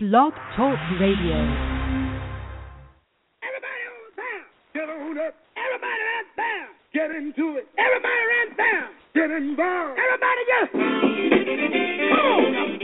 Blog Talk Radio. Everybody on down. Get on up. Everybody right down. Get into it. Everybody right down. Get involved. Everybody just. Come on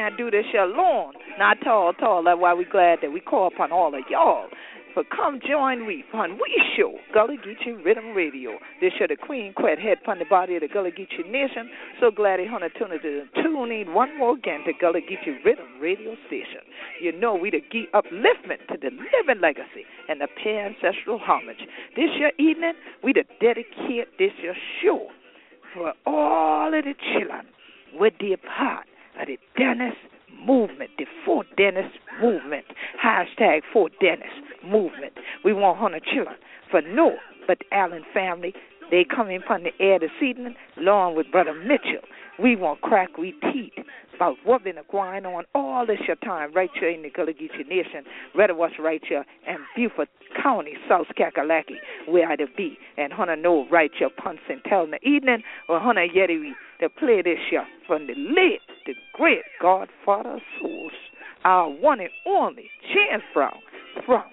can't do this here alone. Not tall, tall. That's why we're glad that we call upon all of y'all. For come join we upon we show Gullah Geechee Riddim Radio. This show the Queen Quet head upon the body of the Gullah Geechee Nation. So glad you hunter tune to tune in one more again to Gullah Geechee Riddim Radio Station. You know we the Gee upliftment to the living legacy and the pay ancestral homage. This year evening we the dedicate this year show for all of the children with the part of the Dennis movement, the For Dennis movement. Hashtag For Dennis movement. We want hundred children for no but the Allen family. They come in from the air this evening along with Brother Mitchell. We want crack we teeth about what been going on all this your time right here in the Gullah Geechee Nation, rather what's right here in Beaufort County, South Kakalaki, where I to be. And Hunter know right here, punts and tell in the evening, or Hunter Yeti we to play this year from the late, the great Godfather Souls, our one and only Chance from, from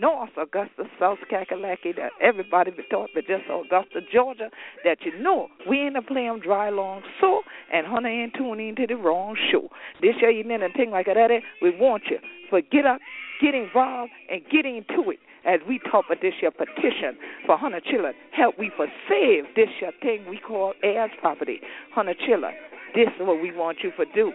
North Augusta, South Kakalaki, that everybody be taught, but just Augusta, Georgia, that you know we ain't a play dry long so, and honey ain't tuning into the wrong show. This year you and thing like that, we want you for get up, get involved, and get into it as we talk about this year petition for Hunter Chiller. Help we for save this year thing we call heirs property. Hunter Chiller, this is what we want you for do.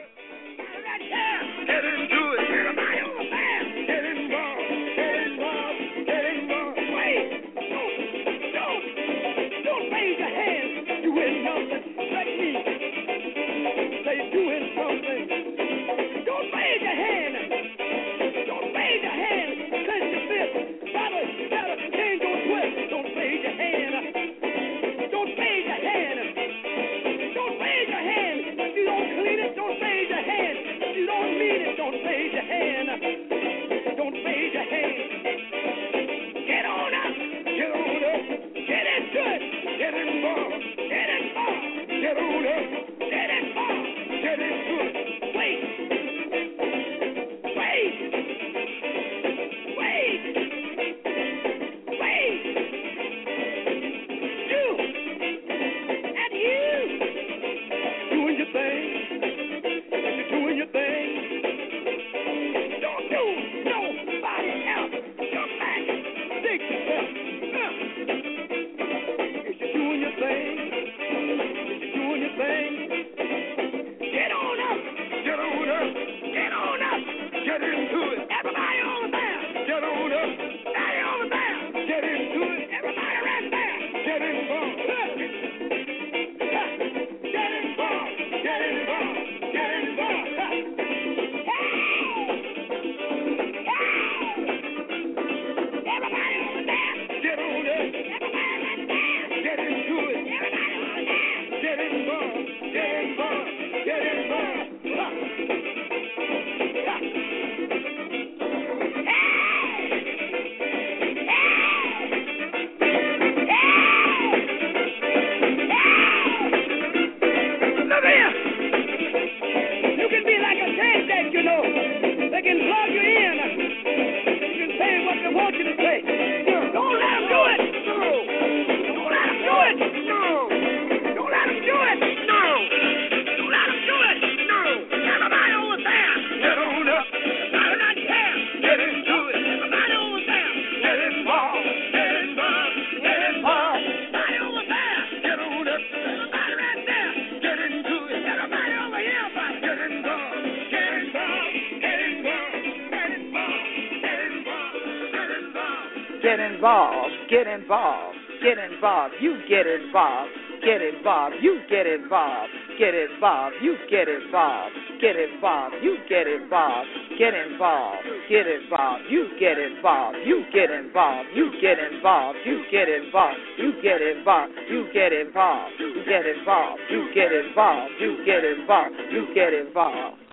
Involved. Get involved. You get involved. Get involved. You get involved. Get involved. You get involved. Get involved. You get involved. Get involved. Get involved. You get involved. You get involved. You get involved. You get involved. You get involved. You get involved. You get involved. You get involved. You get involved. You get involved.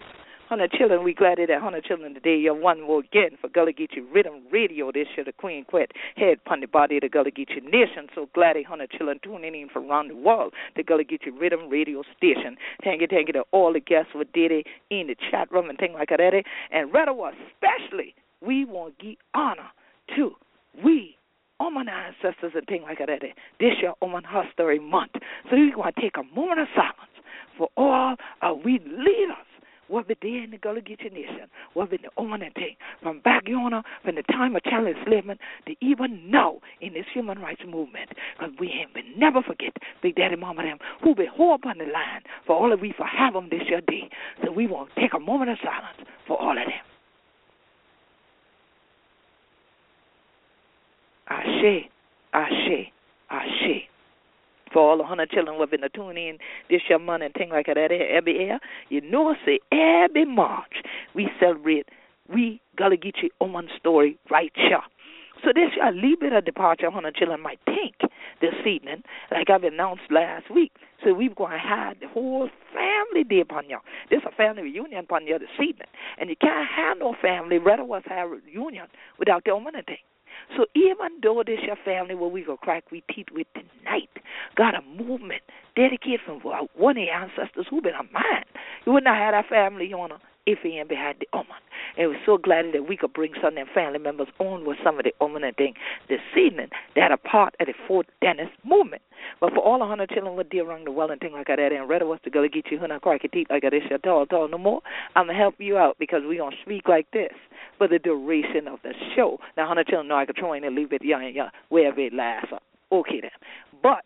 Hunter Chillin, we glad that Hunter Chillin today. You're one more again for Gullah Geechee Riddim Radio. This year, the Queen Quet head the body of the Gullah Geechee Nation. So glad that Hunter Chillin tuning in from around the world. The Gullah Geechee Riddim Radio Station. Thank you, thank you to all the guests did it in the chat room and things like that. And rather especially, we want to give honor to we my ancestors and things like that. This year, Oman History Month. So we want to take a moment of silence for all our we leaders what been there in the Gullah Nation, what been the owner thing, from back yonder, from the time of child enslavement, to even now in this human rights movement. Because we ain't been never forget Big Daddy Mama them who been whole up on the line for all of we for have them this year day. So we to take a moment of silence for all of them. Ashe, Ashe, Ashe for all the hundred children who've been tuning in this year month and things like that every year. You know, say every March we celebrate we Geechee Oman story right here. So this a little bit of departure hundred children might think this evening, like I've announced last week. So we're going to have the whole family day upon you. This is a family reunion upon you this evening. And you can't have no family, rather was have a reunion without the Oman thing. So even though this your family where we go crack we teeth with tonight, got a movement dedicated from one of the ancestors who been a man. You would not have that family on if he ain't behind the Oman. And we're so glad that we could bring some of them family members on with some of the Oman and thing this evening that are part of the Fort Dennis movement. But for all the hundred children with dear around the well and thing like that, and ready was to go to get you hunna crack teeth like this, your tall, tall no more, I'm gonna help you out because we gonna speak like this for the duration of the show. Now hundred children know I can try and leave it young and young wherever it lasts. Okay then. But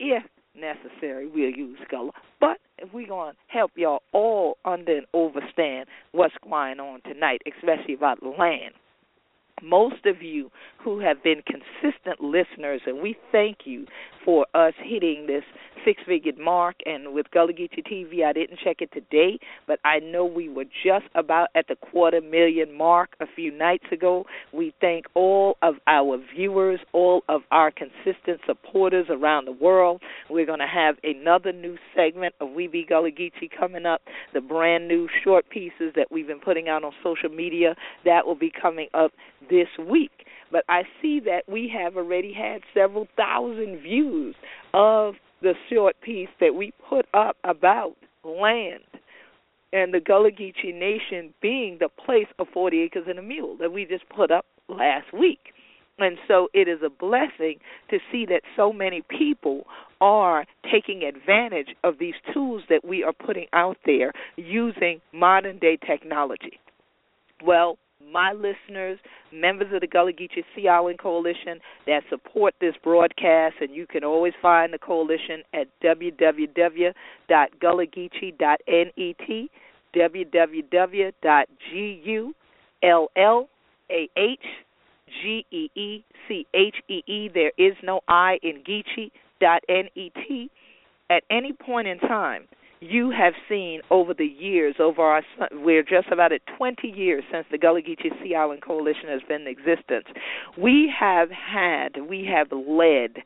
if necessary, we'll use color. But if we're going to help y'all all under and understand what's going on tonight, especially about land, most of you who have been consistent listeners, and we thank you for us hitting this six figure mark. And with Gullah Geechee TV, I didn't check it today, but I know we were just about at the quarter million mark a few nights ago. We thank all of our viewers, all of our consistent supporters around the world. We're going to have another new segment of We Be Gullah Geechee coming up, the brand new short pieces that we've been putting out on social media. That will be coming up this week. But I see that we have already had several thousand views of the short piece that we put up about land and the Gullah Geechee Nation being the place of 40 acres and a mule that we just put up last week. And so it is a blessing to see that so many people are taking advantage of these tools that we are putting out there using modern day technology. Well, my listeners, members of the Gullah Geechee Island Coalition that support this broadcast, and you can always find the coalition at www.gullahgeechee.net, www.gullahgeechee. There is no I in Geechee.net. At any point in time, you have seen over the years, over our, we're just about at 20 years since the Gullah Geechee Sea Island Coalition has been in existence. We have had, we have led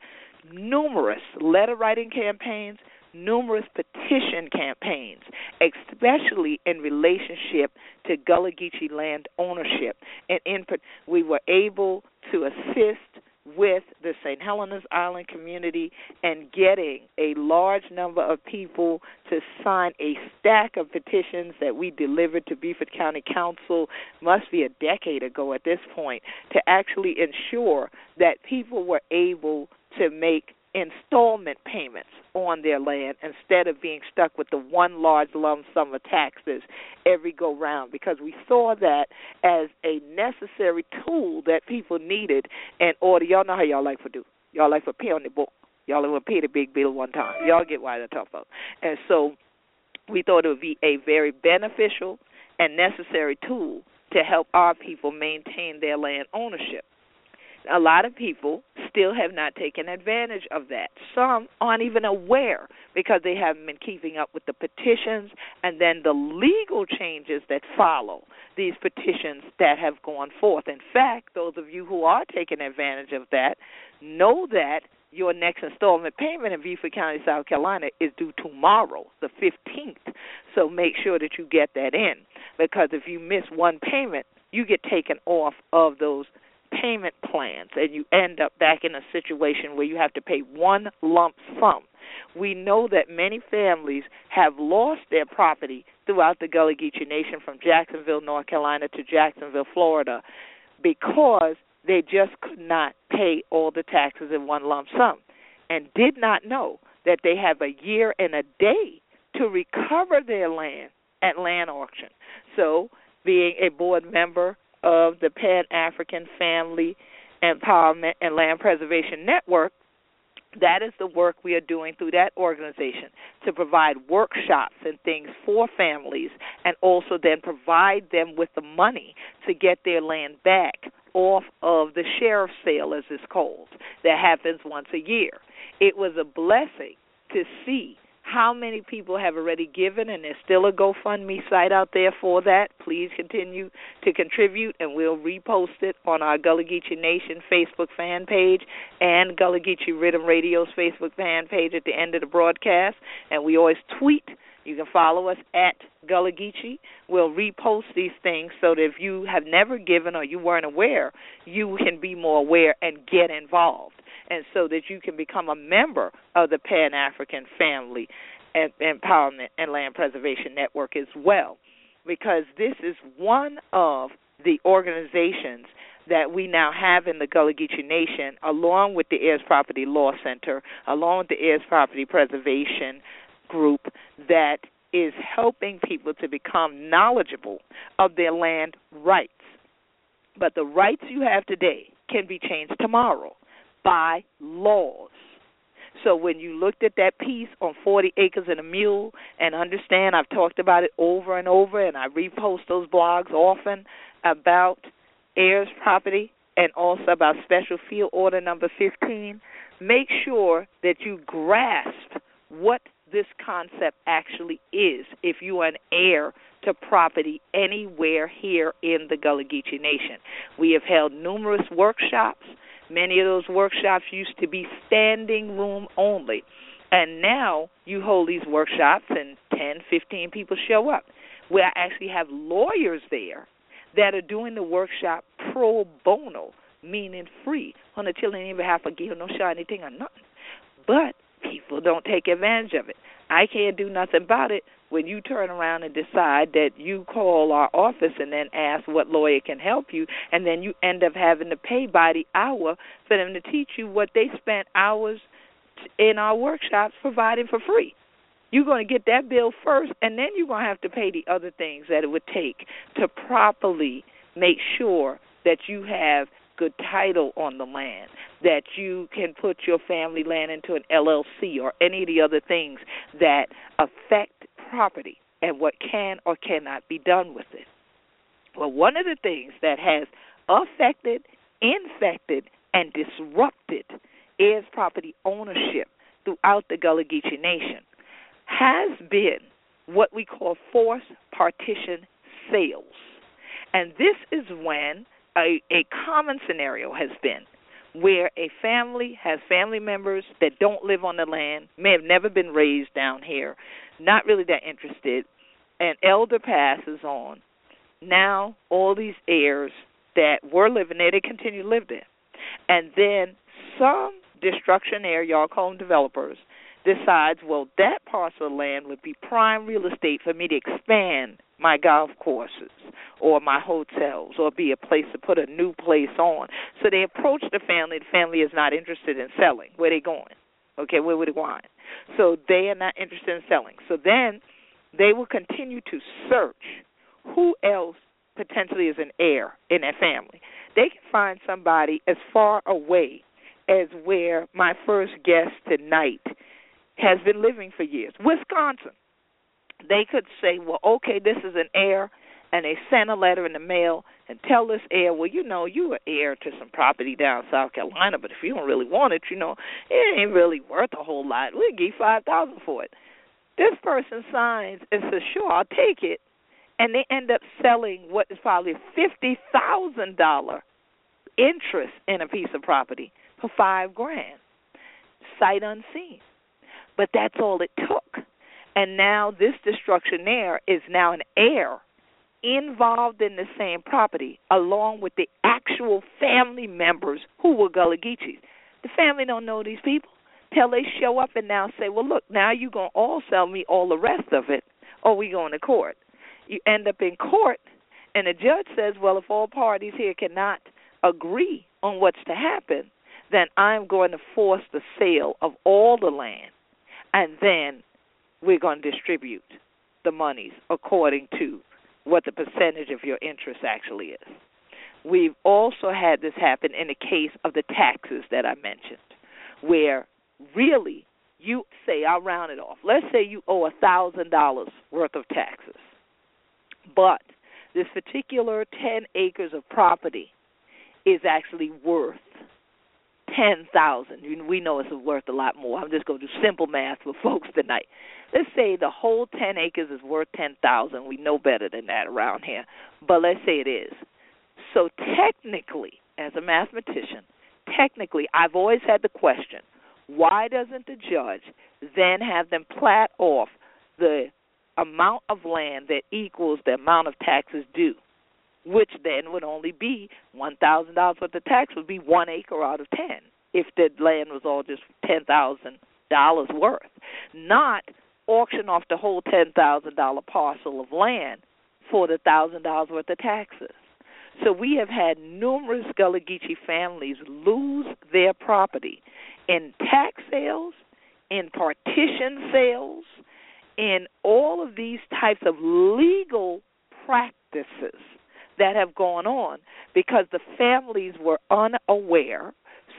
numerous letter writing campaigns, numerous petition campaigns, especially in relationship to Gullah Geechee land ownership. And in, we were able to assist with the St. Helena's Island community and getting a large number of people to sign a stack of petitions that we delivered to Beaufort County Council, must be a decade ago at this point, to actually ensure that people were able to make installment payments on their land instead of being stuck with the one large lump sum of taxes every go round because we saw that as a necessary tool that people needed in order y'all know how y'all like to do. Y'all like to pay on the book. Y'all will pay the big bill one time. Y'all get why they're tough up. And so we thought it would be a very beneficial and necessary tool to help our people maintain their land ownership. A lot of people still have not taken advantage of that. Some aren't even aware because they haven't been keeping up with the petitions and then the legal changes that follow these petitions that have gone forth. In fact, those of you who are taking advantage of that know that your next installment payment in Beaufort County, South Carolina is due tomorrow, the 15th. So make sure that you get that in because if you miss one payment, you get taken off of those payment plans and you end up back in a situation where you have to pay one lump sum. We know that many families have lost their property throughout the Gullah Geechee Nation from Jacksonville, North Carolina to Jacksonville, Florida because they just could not pay all the taxes in one lump sum and did not know that they have a year and a day to recover their land at land auction. So, being a board member of the Pan African Family Empowerment and Land Preservation Network, that is the work we are doing through that organization to provide workshops and things for families and also then provide them with the money to get their land back off of the sheriff's sale, as it's called, that happens once a year. It was a blessing to see how many people have already given, and there's still a GoFundMe site out there for that. Please continue to contribute, and we'll repost it on our Gullah Geechee Nation Facebook fan page and Gullah Geechee Riddim Radio's Facebook fan page at the end of the broadcast. And we always tweet. You can follow us at Gullah Geechee. We'll repost these things so that if you have never given or you weren't aware, you can be more aware and get involved and so that you can become a member of the Pan African Family Empowerment and Land Preservation Network as well, because this is one of the organizations that we now have in the Gullah Geechee Nation, along with the Heirs Property Law Center, along with the Heirs Property Preservation Group, that is helping people to become knowledgeable of their land rights. But the rights you have today can be changed tomorrow by laws. So when you looked at that piece on 40 acres and a mule, and understand I've talked about it over and over, and I repost those blogs often about heirs property and also about special field order number 15. Make sure that you grasp what this concept actually is if you are an heir to property anywhere here in the Gullah Geechee Nation. We have held numerous workshops Many of those workshops used to be standing room only. And now you hold these workshops and 10, 15 people show up. We actually have lawyers there that are doing the workshop pro bono, meaning free. On the children even have to give no shot anything or nothing. But people don't take advantage of it. I can't do nothing about it when you turn around and decide that you call our office and then ask what lawyer can help you and then you end up having to pay by the hour for them to teach you what they spent hours in our workshops providing for free. You're going to get that bill first and then you're going to have to pay the other things that it would take to properly make sure that you have good title on the land, that you can put your family land into an LLC or any of the other things that affect property and what can or cannot be done with it. Well, one of the things that has affected, infected, and disrupted is property ownership throughout the Gullah Geechee Nation has been what we call forced partition sales. And this is when a, a common scenario has been where a family has family members that don't live on the land, may have never been raised down here, not really that interested. An elder passes on. Now all these heirs that were living there, they continue to live there. And then some destructionaire, y'all call them developers, decides, well, that parcel of land would be prime real estate for me to expand my golf courses or my hotels or be a place to put a new place on. So they approach the family. The family is not interested in selling. Where they going? Okay, where would they going? So they are not interested in selling. So then they will continue to search who else potentially is an heir in that family. They can find somebody as far away as where my first guest tonight has been living for years, Wisconsin. They could say, well, okay, this is an heir, and they send a letter in the mail and tell this heir, well, you know, you are heir to some property down South Carolina, but if you don't really want it, you know, it ain't really worth a whole lot. We'll give you five thousand for it. This person signs and says, sure, I'll take it, and they end up selling what is probably fifty thousand dollar interest in a piece of property for five grand, sight unseen. But that's all it took. And now this destructionaire is now an heir involved in the same property along with the actual family members who were Gullah Geechees. The family don't know these people till they show up and now say, well, look, now you're going to all sell me all the rest of it or we going to court. You end up in court and the judge says, well, if all parties here cannot agree on what's to happen, then I'm going to force the sale of all the land and then we're going to distribute the monies according to what the percentage of your interest actually is. We've also had this happen in the case of the taxes that I mentioned, where really you say, I'll round it off. Let's say you owe a thousand dollars worth of taxes, but this particular ten acres of property is actually worth ten thousand. We know it's worth a lot more. I'm just going to do simple math for folks tonight. Let's say the whole ten acres is worth ten thousand. We know better than that around here, but let's say it is. So technically, as a mathematician, technically, I've always had the question: Why doesn't the judge then have them plat off the amount of land that equals the amount of taxes due? Which then would only be one thousand dollars worth of tax would be one acre out of ten if the land was all just ten thousand dollars worth. Not auction off the whole ten thousand dollar parcel of land for the thousand dollars worth of taxes. So we have had numerous Gullah Geechee families lose their property in tax sales, in partition sales, in all of these types of legal practices that have gone on because the families were unaware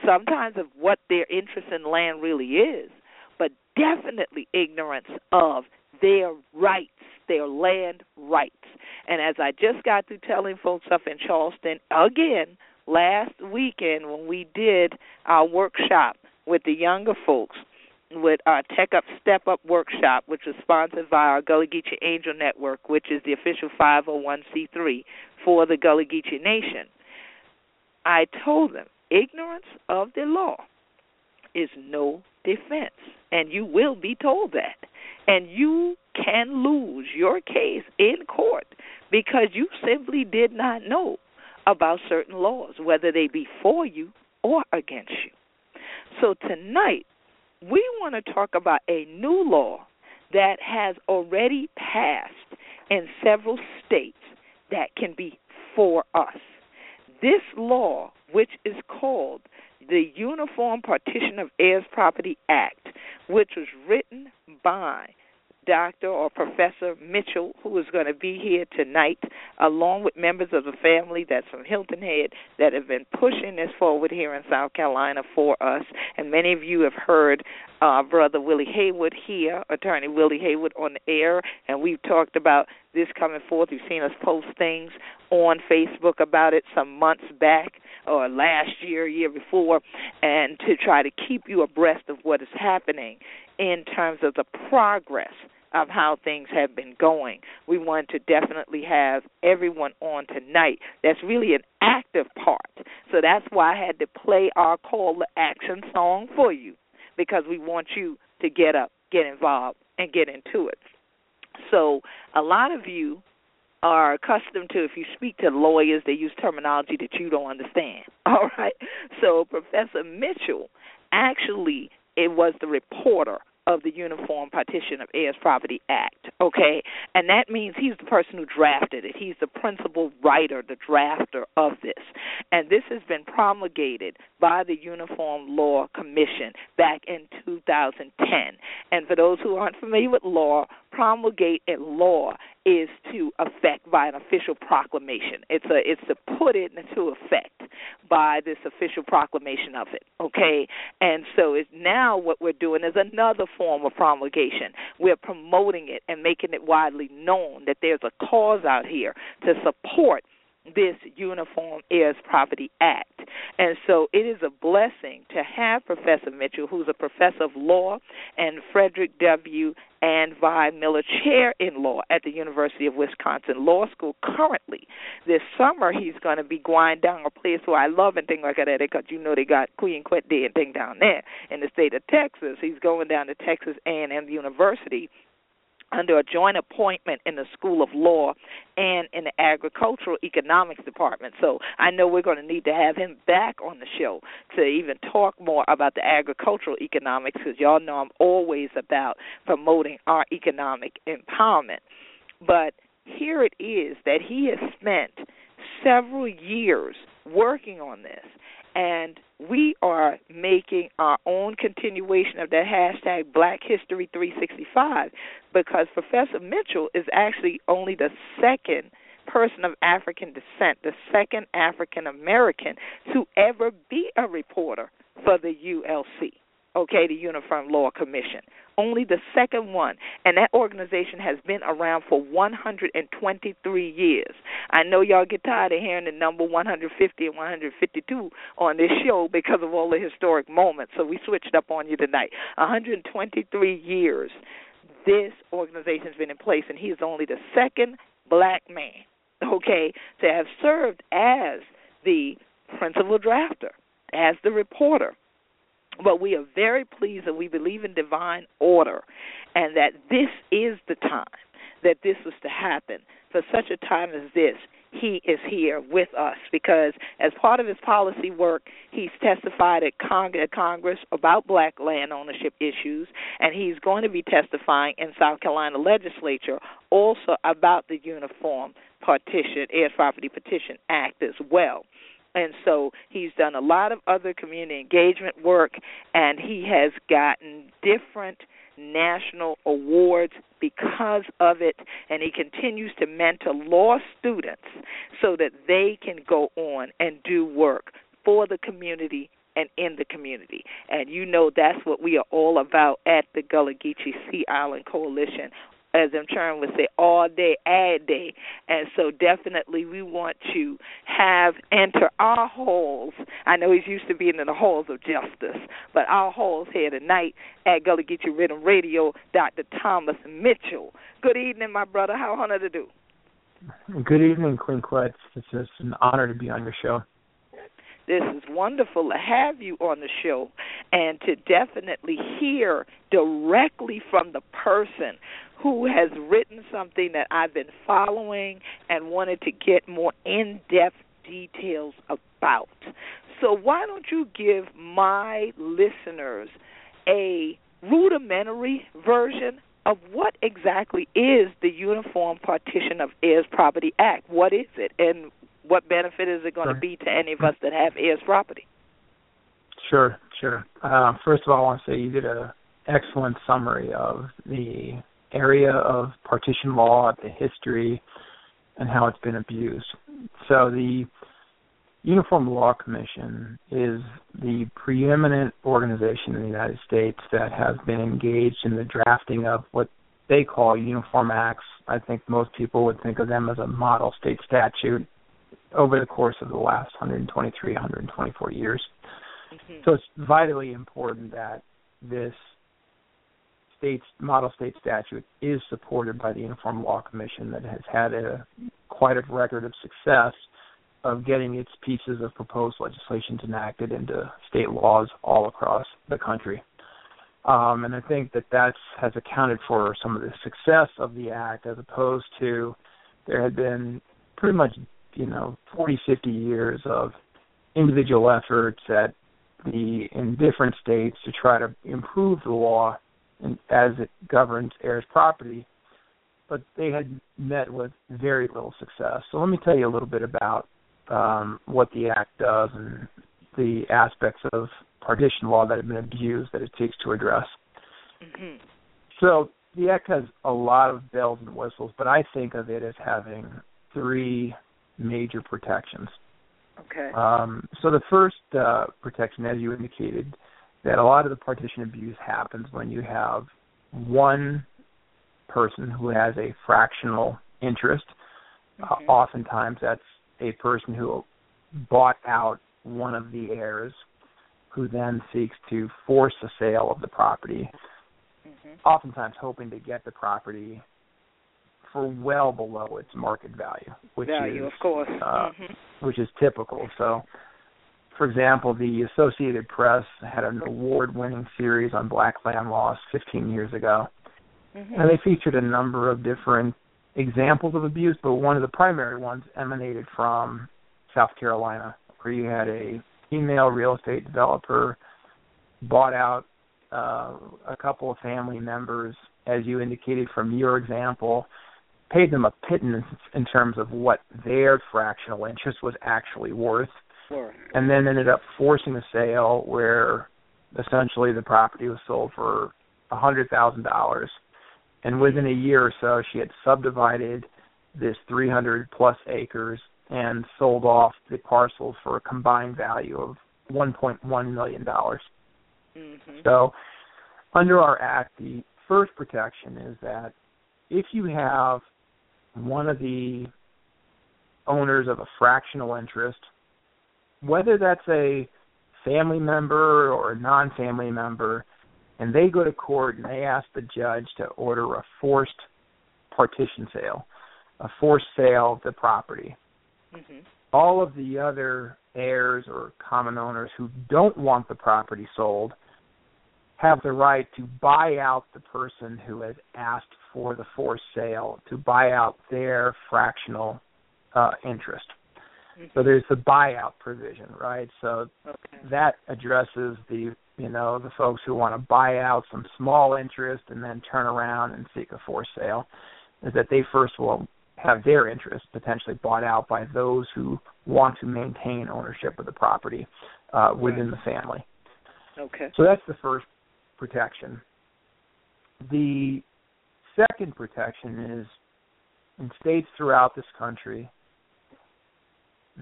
sometimes of what their interest in land really is, but definitely ignorance of their rights, their land rights. And as I just got through telling folks up in Charleston again last weekend when we did our workshop with the younger folks, with our Tech Up Step Up workshop, which was sponsored by our Gullah Geechee Angel Network, which is the official 501c3 for the Gullah Geechee Nation. I told them ignorance of the law is no defense, and you will be told that. And you can lose your case in court because you simply did not know about certain laws, whether they be for you or against you. So tonight, we want to talk about a new law that has already passed in several states that can be for us. This law, which is called the Uniform Partition of Heirs Property Act, which was written by Dr. or Professor Mitchell, who is going to be here tonight, along with members of the family that's from Hilton Head that have been pushing this forward here in South Carolina for us. And many of you have heard uh, Brother Willie Haywood here, Attorney Willie Haywood, on the air, and we've talked about this coming forth. You've seen us post things on Facebook about it some months back or last year, year before, and to try to keep you abreast of what is happening in terms of the progress of how things have been going. We want to definitely have everyone on tonight that's really an active part. So that's why I had to play our call to action song for you because we want you to get up, get involved, and get into it. So a lot of you are accustomed to if you speak to lawyers, they use terminology that you don't understand. All right. So Professor Mitchell actually it was the reporter of the Uniform Partition of Heirs Property Act, okay? And that means he's the person who drafted it. He's the principal writer, the drafter of this. And this has been promulgated by the Uniform Law Commission back in 2010. And for those who aren't familiar with law, promulgate a law is to effect by an official proclamation. It's a it's to put it into effect by this official proclamation of it. Okay, and so it's now what we're doing is another form of promulgation. We're promoting it and making it widely known that there's a cause out here to support this Uniform Heirs Property Act. And so it is a blessing to have Professor Mitchell, who's a professor of law, and Frederick W. and Vi Miller Chair in Law at the University of Wisconsin Law School currently. This summer, he's going to be going down a place where I love and things like that because you know they got Queen Quet Day and thing down there in the state of Texas. He's going down to Texas A&M University under a joint appointment in the School of Law and in the Agricultural Economics Department. So I know we're going to need to have him back on the show to even talk more about the agricultural economics because y'all know I'm always about promoting our economic empowerment. But here it is that he has spent several years working on this and we are making our own continuation of that hashtag Black History 365 because Professor Mitchell is actually only the second person of African descent, the second African American to ever be a reporter for the ULC okay, the Uniform Law Commission. Only the second one. And that organization has been around for 123 years. I know y'all get tired of hearing the number 150 and 152 on this show because of all the historic moments, so we switched up on you tonight. 123 years this organization's been in place, and he is only the second black man, okay, to have served as the principal drafter, as the reporter but we are very pleased and we believe in divine order and that this is the time that this was to happen. For such a time as this, he is here with us because as part of his policy work, he's testified at, Cong- at Congress about black land ownership issues, and he's going to be testifying in South Carolina legislature also about the Uniform Partition, Heirs Property Petition Act as well. And so he's done a lot of other community engagement work, and he has gotten different national awards because of it, and he continues to mentor law students so that they can go on and do work for the community and in the community. And you know that's what we are all about at the Gullah Geechee Sea Island Coalition as I'm trying to say, all day, all day. And so definitely we want to have enter our halls. I know he's used to being in the halls of justice, but our halls here tonight at Gullah Geechee Riddim Radio, Dr. Thomas Mitchell. Good evening, my brother. How honored to do? Good evening, Queen Quet. It's just an honor to be on your show. This is wonderful to have you on the show and to definitely hear directly from the person who has written something that I've been following and wanted to get more in depth details about. So, why don't you give my listeners a rudimentary version of what exactly is the Uniform Partition of Heirs Property Act? What is it, and what benefit is it going sure. to be to any of us that have heirs property? Sure, sure. Uh, first of all, I want to say you did an excellent summary of the area of partition law, the history, and how it's been abused. So the Uniform Law Commission is the preeminent organization in the United States that has been engaged in the drafting of what they call uniform acts. I think most people would think of them as a model state statute over the course of the last 123, 124 years. Mm-hmm. So it's vitally important that this state's model state statute is supported by the Uniform Law Commission that has had a quite a record of success of getting its pieces of proposed legislation enacted into state laws all across the country. Um, and I think that that has accounted for some of the success of the act as opposed to there had been pretty much, you know, 40, 50 years of individual efforts at the in different states to try to improve the law as it governs heirs property, but they had met with very little success. So let me tell you a little bit about um, what the act does and the aspects of partition law that have been abused that it seeks to address. Mm-hmm. So the act has a lot of bells and whistles, but I think of it as having three major protections. Okay. Um, so the first uh, protection, as you indicated, that a lot of the partition abuse happens when you have one person who has a fractional interest. Uh, Mhm. oftentimes, that's a person who bought out one of the heirs, who then seeks to force the sale of the property. Mhm. Oftentimes, hoping to get the property for well below its market value, which Value, is of course. uh, Mhm. which is typical. So, for example, the Associated Press had an award-winning series on black land loss 15 years ago, Mhm. and they featured a number of different examples of abuse, but one of the primary ones emanated from South Carolina, where you had a female real estate developer bought out uh, a couple of family members, as you indicated from your example, paid them a pittance in terms of what their fractional interest was actually worth, Worth. and then ended up forcing a sale where essentially the property was sold for a hundred thousand dollars and within a year or so she had subdivided this 300 plus acres and sold off the parcels for a combined value of 1.1 million dollars. Mhm. So, under our act, the first protection is that if you have one of the owners of a fractional interest, whether that's a family member or a non family member, and they go to court and they ask the judge to order a forced partition sale, a forced sale of the property, Mhm. all of the other heirs or common owners who don't want the property sold have the right to buy out the person who has asked for the forced sale to buy out their fractional uh, interest. Mhm. So there's the buyout provision, right? So Okay. that addresses the you know the folks who want to buy out some small interest and then turn around and seek a forced sale is that they first will have their interest potentially bought out by those who want to maintain ownership of the property uh, within the family. Okay. So that's the first protection. The second protection is in states throughout this country,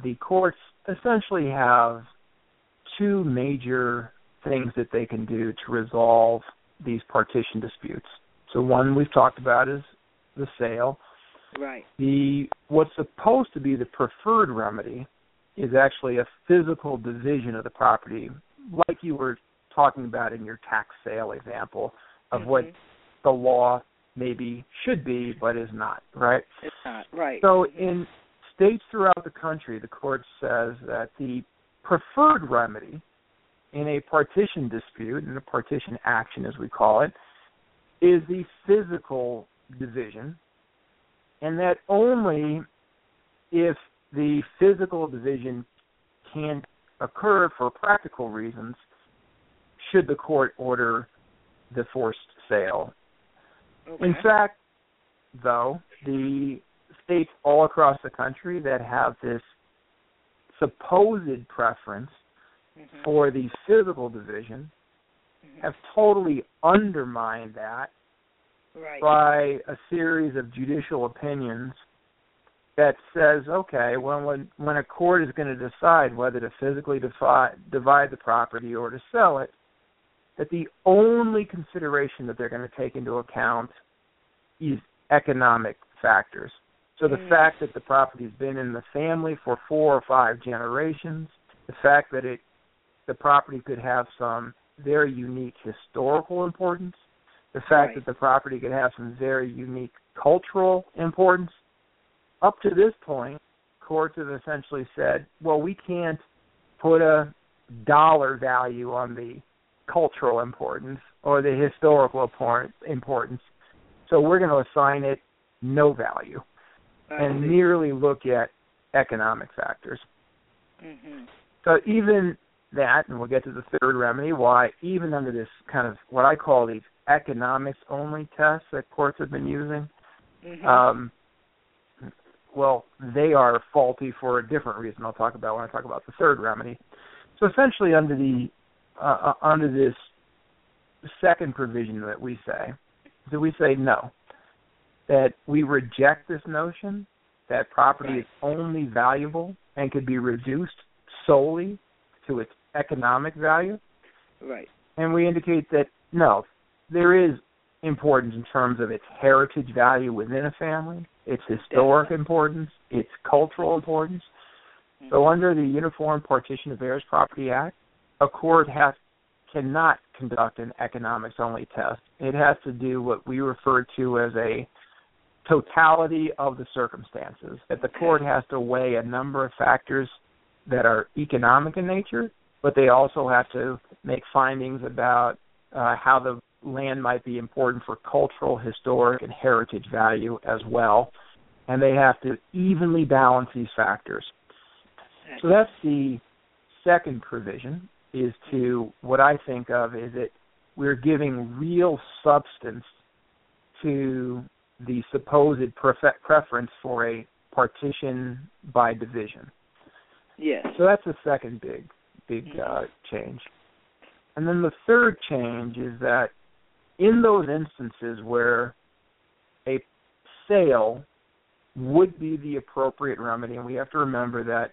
the courts essentially have two major things that they can do to resolve these partition disputes. So one we've talked about is the sale. Right. The what's supposed to be the preferred remedy is actually a physical division of the property, like you were talking about in your tax sale example of what Mhm. the law maybe should be but is not, right? It's not right. So in states throughout the country, the court says that the preferred remedy in a partition dispute, in a partition action as we call it, is the physical division, and that only if the physical division can occur for practical reasons should the court order the forced sale okay. in fact, though, the states all across the country that have this supposed preference Mhm. for the physical division Mhm. have totally undermined that right. by a series of judicial opinions that says, okay, well, when when a court is going to decide whether to physically defi- divide the property or to sell it, that the only consideration that they're going to take into account is economic factors. So the Mm. fact that the property's been in the family for four or five generations, the fact that it the property could have some very unique historical importance, the fact Right. that the property could have some very unique cultural importance. Up to this point, courts have essentially said, well, we can't put a dollar value on the cultural importance or the historical importance, so we're going to assign it no value and merely look at economic factors. Mhm. So even that, and we'll get to the third remedy, why even under this kind of what I call these economics only tests that courts have been using, Mhm. um, well, they are faulty for a different reason. I'll talk about when I talk about the third remedy. So essentially, under the uh, uh, under this second provision that we say, So we say no. That we reject this notion that property is only valuable and could be reduced solely to its economic value. Right. And we indicate that no, there is importance in terms of its heritage value within a family, its historic importance, its cultural importance. So under the Uniform Partition of Heirs Property Act, a court has cannot conduct an economics only test. It has to do what we refer to as a totality of the circumstances. That the court has to weigh a number of factors that are economic in nature, but they also have to make findings about uh, how the land might be important for cultural, historic, and heritage value as well. And they have to evenly balance these factors. So that's the second provision is to what I think of is that we're giving real substance to the supposed prefe- preference for a partition by division. Yes. So that's the second big big uh, change. And then the third change is that in those instances where a sale would be the appropriate remedy, and we have to remember that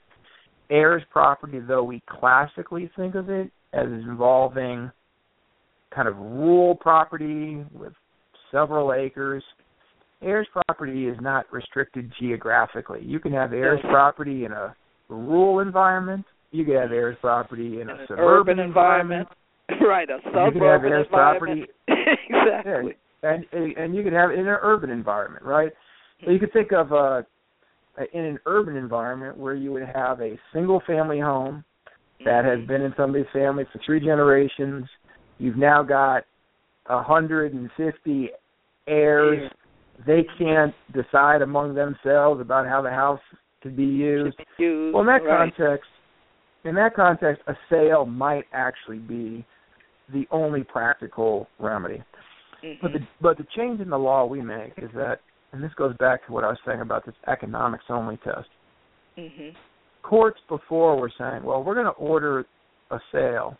heirs property, though we classically think of it as involving kind of rural property with several acres, heirs property is not restricted geographically. You can have heirs property in a rural environment. You can have heirs property in a In suburban urban environment. right, a suburban You can have heirs environment. property exactly. and and you can have it in an urban environment, right? So you could think of uh in an urban environment where you would have a single family home that has been in somebody's family for three generations. You've now got a hundred and fifty heirs. They can't decide among themselves about how the house could be used. Used, Well, in that right. context, in that context, a sale might actually be the only practical remedy. But Mhm. the but the change in the law we make is that, and this goes back to what I was saying about this economics only test. Mhm. Courts before were saying, well, we're going to order a sale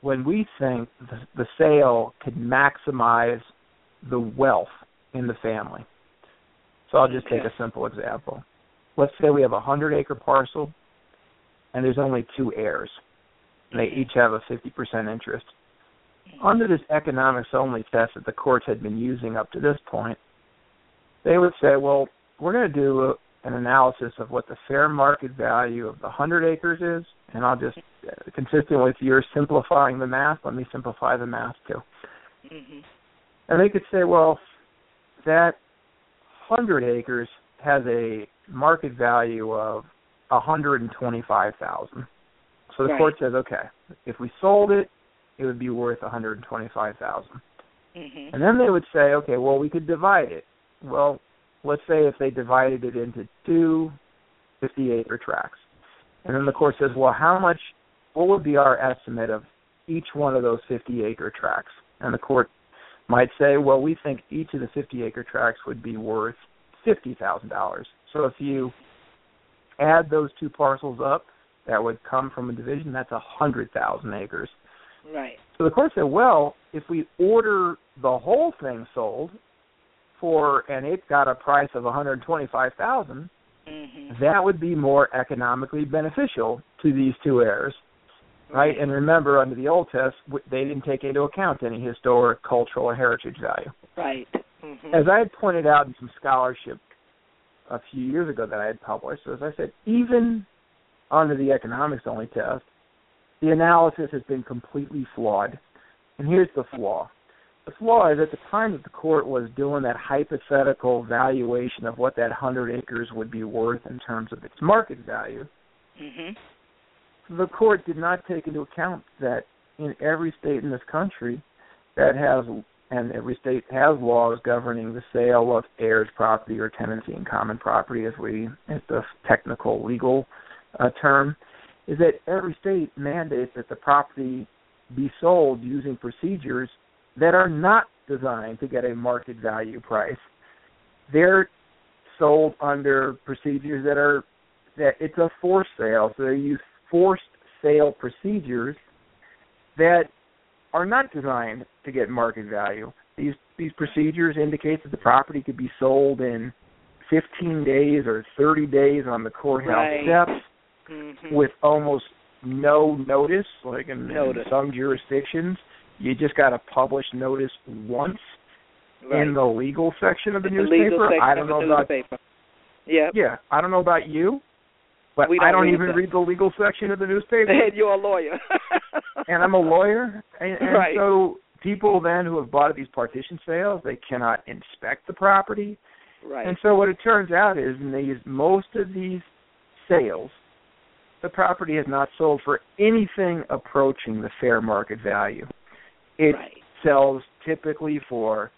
when we think the, the sale could maximize the wealth in the family. So I'll just take a simple example. Let's say we have a hundred acre parcel, and there's only two heirs. And they Mhm. each have a 50% interest. Under this economics only test that the courts had been using up to this point, they would say, well, we're going to do an analysis of what the fair market value of the 100 acres is, and I'll just, uh, consistent with your simplifying the math, let me simplify the math too. Mhm. And they could say, well, that 100 acres has a market value of 125,000. So the Right. court says, okay, if we sold it, it would be worth 125,000. Mhm. And then they would say, okay, well, we could divide it. Well, let's say if they divided it into two 50 acre tracts. And then the court says, well, how much, what would be our estimate of each one of those 50 acre tracts? And the court might say, well, we think each of the 50 acre tracts would be worth $50,000. So if you add those two parcels up, that would come from a division, that's 100,000 acres. Right. So the court said, well, if we order the whole thing sold for, and it's got a price of 125,000, Mhm. that would be more economically beneficial to these two heirs, right? And remember, under the old test, they didn't take into account any historic, cultural, or heritage value. Right. Mhm. As I had pointed out in some scholarship a few years ago that I had published, as I said, even under the economics only test, the analysis has been completely flawed. And here's the flaw. The flaw is at the time that the court was doing that hypothetical valuation of what that 100 acres would be worth in terms of its market value, Mhm. the court did not take into account that in every state in this country that has and every state has laws governing the sale of heirs property or tenancy in common property as we as the technical legal uh, term is that every state mandates that the property be sold using procedures that are not designed to get a market value price they're sold under procedures that are that it's a forced sale so they use forced sale procedures that are not designed to get market value. these these procedures indicate that the property could be sold in 15 days or 30 days on the courthouse Right. steps Mhm. with almost no notice. Like in, in some jurisdictions, you just got to publish notice once right. in the legal section of the In newspaper. legal section I don't of know the about newspaper. Yep. yeah, I don't know about you, but I don't don't read even that. read the legal section of the newspaper. And you're a lawyer. and I'm a lawyer, and, and Right. so people then who have bought at these partition sales, they cannot inspect the property. right. And so what it turns out is in these most of these sales, the property has not sold for anything approaching the fair market value. It right. sells typically for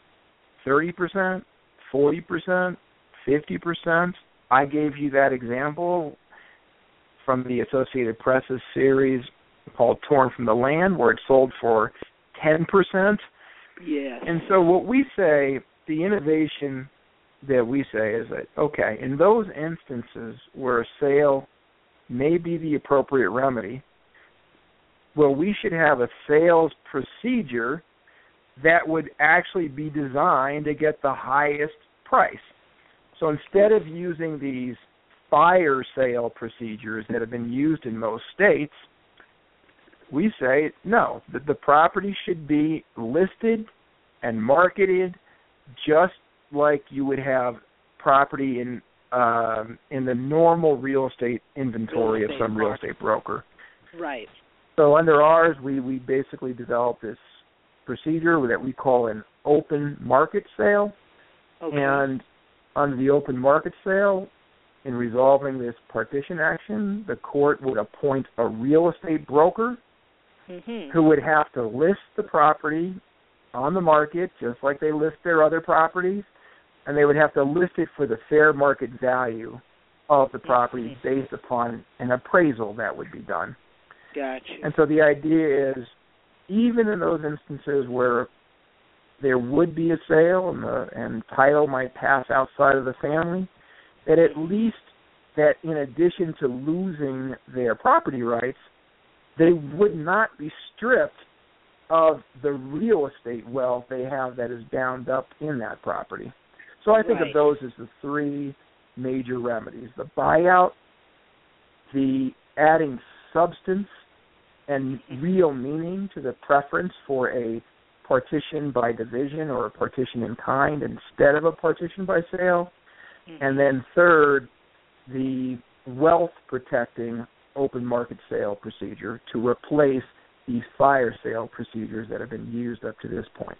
thirty percent, forty percent, fifty percent. I gave you that example from the Associated Press's series called Torn from the Land, where it sold for ten percent. Yes. And so what we say, the innovation that we say is that okay, in those instances where a sale may be the appropriate remedy, well we should have a sales procedure that would actually be designed to get the highest price. So instead of using these fire sale procedures that have been used in most states, we say no, that the property should be listed and marketed just like you would have property in um, in the normal real estate inventory Real of estate some real estate broker. right. So under ours, we we basically developed this procedure that we call an open market sale, Okay. and under the open market sale, in resolving this partition action, the court would appoint a real estate broker mhm. who would have to list the property on the market just like they list their other properties, and they would have to list it for the fair market value of the property based upon an appraisal that would be done. Gotcha. And so the idea is, even in those instances where there would be a sale and the and title might pass outside of the family, that at least that in addition to losing their property rights, they would not be stripped of the real estate wealth they have that is bound up in that property. So I think Right. of those as the three major remedies: the buyout, the adding substance and real meaning to the preference for a partition by division or a partition in kind instead of a partition by sale. Mhm. And then third, the wealth protecting open market sale procedure to replace these fire sale procedures that have been used up to this point.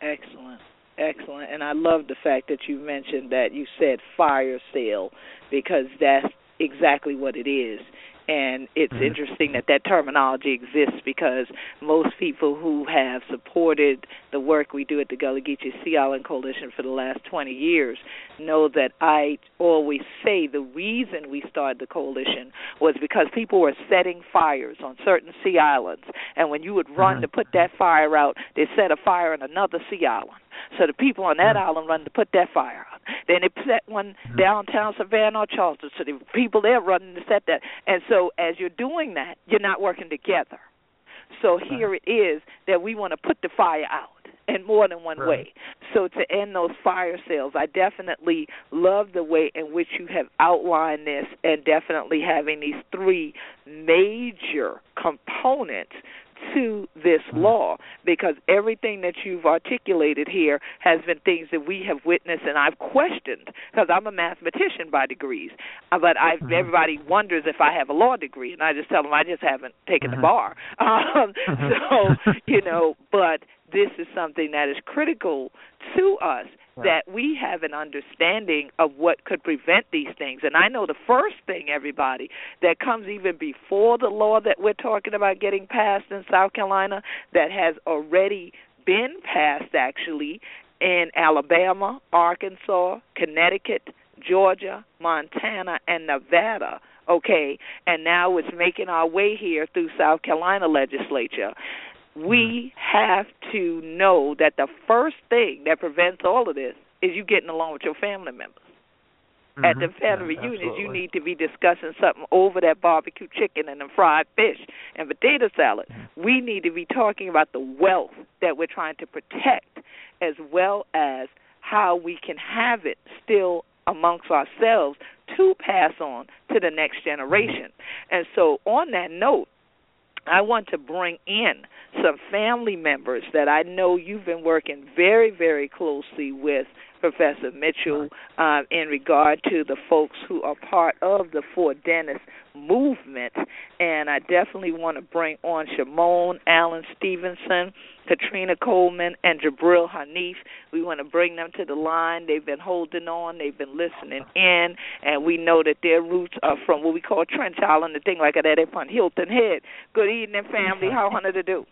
Excellent. Excellent. And I love the fact that you mentioned that you said fire sale because that's exactly what it is. And it's Mhm. interesting that that terminology exists because most people who have supported the work we do at the Gullah Geechee Sea Island Coalition for the last 20 years know that I always say the reason we started the coalition was because people were setting fires on certain sea islands. And when you would run Mhm. to put that fire out, they set a fire on another sea island. So the people on that Mhm. island run to put that fire out. Then they set one Mhm. downtown Savannah or Charleston. So the people there running to set that. And so as you're doing that, you're not working together. So here it is that we want to put the fire out in more than one Right. way. So to end those fire sales, I definitely love the way in which you have outlined this and definitely having these three major components to this law because everything that you've articulated here has been things that we have witnessed and I've questioned because I'm a mathematician by degrees, Uh, but I Mhm. everybody wonders if I have a law degree and I just tell them I just haven't taken the Mhm. bar. Um, Mhm. so you know, but this is something that is critical to us that we have an understanding of what could prevent these things. And I know the first thing, everybody, that comes even before the law that we're talking about getting passed in South Carolina, that has already been passed actually in Alabama, Arkansas, Connecticut, Georgia, Montana, and Nevada. Okay, and now it's making our way here through South Carolina legislature we have to know that the first thing that prevents all of this is you getting along with your family members. At the Mhm. family Yeah, reunions, you need to be discussing something over that barbecue chicken and the fried fish and potato salad. Mhm. We need to be talking about the wealth that we're trying to protect as well as how we can have it still amongst ourselves to pass on to the next generation. And so, on that note, I want to bring in some family members that I know you've been working very, very closely with, Professor Mitchell, uh, in regard to the folks who are part of the Four Dennis movement. And I definitely want to bring on Shimon Allen Stevenson, Katrina Coleman, and Jabril Hanif. We want to bring them to the line. They've been holding on, they've been listening in, and we know that their roots are from what we call Trench Island, the thing like that upon Hilton Head. Good evening, family. How honor to do?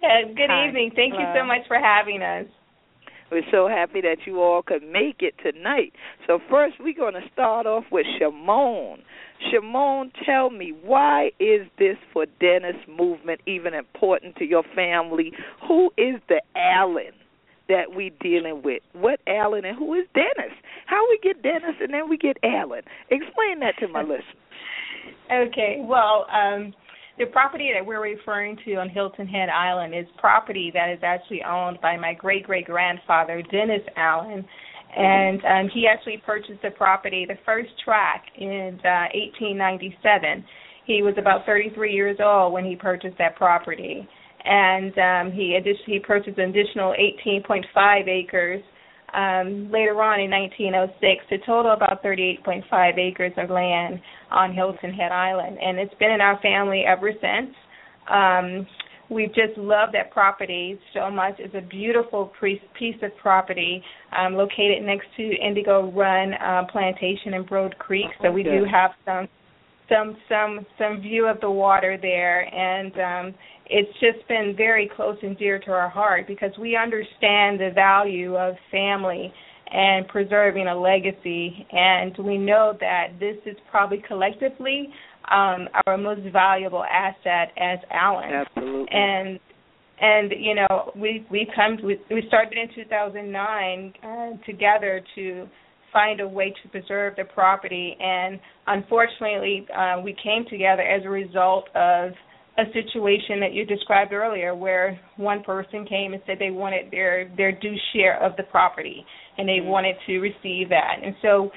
Good Hi. evening. Thank Hello. you so much for having us. We're so happy that you all could make it tonight. So first, we're going to start off with Shimon. Shimon, tell me why is this for Dennis movement even important to your family? Who is the Allen that we dealing with? What Allen and who is Dennis? How we get Dennis and then we get Allen? Explain that to my listeners. Okay. Well, um the property that we're referring to on Hilton Head Island is property that is actually owned by my great great grandfather, Dennis Allen. And um, he actually purchased the property, the first tract, in uh, 1897. He was about 33 years old when he purchased that property, and um, he addi- he purchased an additional 18.5 acres um, later on in 1906 to total about 38.5 acres of land on Hilton Head Island, and it's been in our family ever since. Um, we've just loved that property so much. It's a beautiful piece of property um, located next to Indigo Run uh, Plantation and Broad Creek, so we do have some some some some view of the water there and um it's just been very close and dear to our heart because we understand the value of family and preserving a legacy and we know that this is probably collectively um our most valuable asset as Allen. Absolutely. And and you know we we come we, we started in 2009 uh, together to find a way to preserve the property. And unfortunately, uh, we came together as a result of a situation that you described earlier, where one person came and said they wanted their their due share of the property, and they wanted to receive that. And so,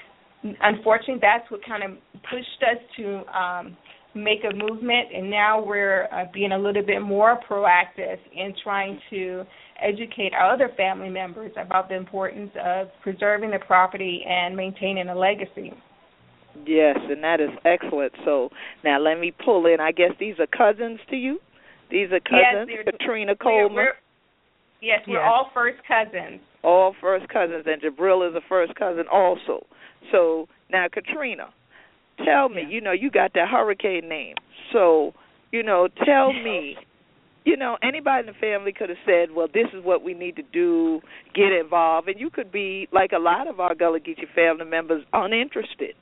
unfortunately, that's what kind of pushed us to um, make a movement. And now we're uh, being a little bit more proactive in trying to educate our other family members about the importance of preserving the property and maintaining a legacy. Yes, and that is excellent. So now let me pull in. I guess these are cousins to you. These are cousins, yes, Katrina Coleman. We're, we're, yes, we're yes. all first cousins. All first cousins, and Jabril is a first cousin also. So now, Katrina, tell me. You know, you got that hurricane name. So, you know, tell me you know, anybody in the family could have said, "Well, this is what we need to do. Get involved." And you could be like a lot of our Gullah Geechee family members, uninterested.